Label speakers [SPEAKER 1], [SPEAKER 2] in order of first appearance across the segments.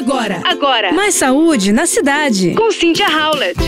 [SPEAKER 1] Agora, agora.
[SPEAKER 2] Mais saúde na cidade.
[SPEAKER 1] Com Cynthia Howlett.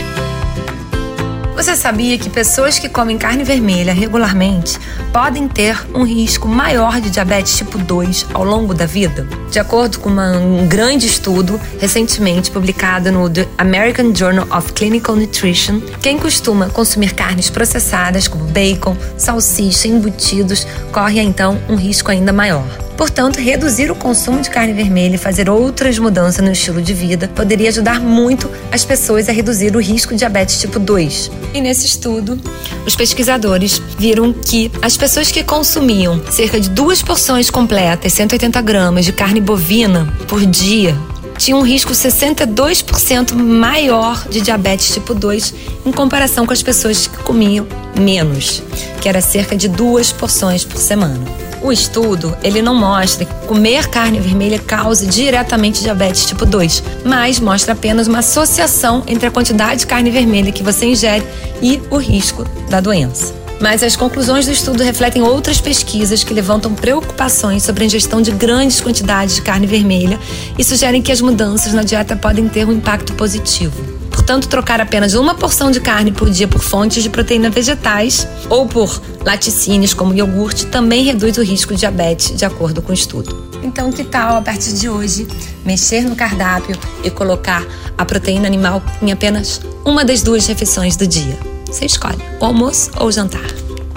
[SPEAKER 3] Você sabia que pessoas que comem carne vermelha regularmente podem ter um risco maior de diabetes tipo 2 ao longo da vida? De acordo com uma, um grande estudo recentemente publicado no The American Journal of Clinical Nutrition, quem costuma consumir carnes processadas como bacon, salsicha, embutidos, corre então um risco ainda maior. Portanto, reduzir o consumo de carne vermelha e fazer outras mudanças no estilo de vida poderia ajudar muito as pessoas a reduzir o risco de diabetes tipo 2. E nesse estudo, os pesquisadores viram que as pessoas que consumiam cerca de duas porções completas, 180 gramas de carne bovina por dia, tinham um risco 62% maior de diabetes tipo 2 em comparação com as pessoas que comiam menos, que era cerca de duas porções por semana. O estudo, ele não mostra que comer carne vermelha cause diretamente diabetes tipo 2, mas mostra apenas uma associação entre a quantidade de carne vermelha que você ingere e o risco da doença. Mas as conclusões do estudo refletem outras pesquisas que levantam preocupações sobre a ingestão de grandes quantidades de carne vermelha e sugerem que as mudanças na dieta podem ter um impacto positivo. Portanto, trocar apenas uma porção de carne por dia por fontes de proteína vegetais ou por laticínios como iogurte também reduz o risco de diabetes, de acordo com o estudo. Então, que tal a partir de hoje mexer no cardápio e colocar a proteína animal em apenas uma das duas refeições do dia? Você escolhe, almoço ou jantar.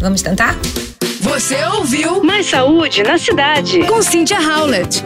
[SPEAKER 3] Vamos tentar?
[SPEAKER 1] Você ouviu Mais Saúde na Cidade com Cynthia Howlett.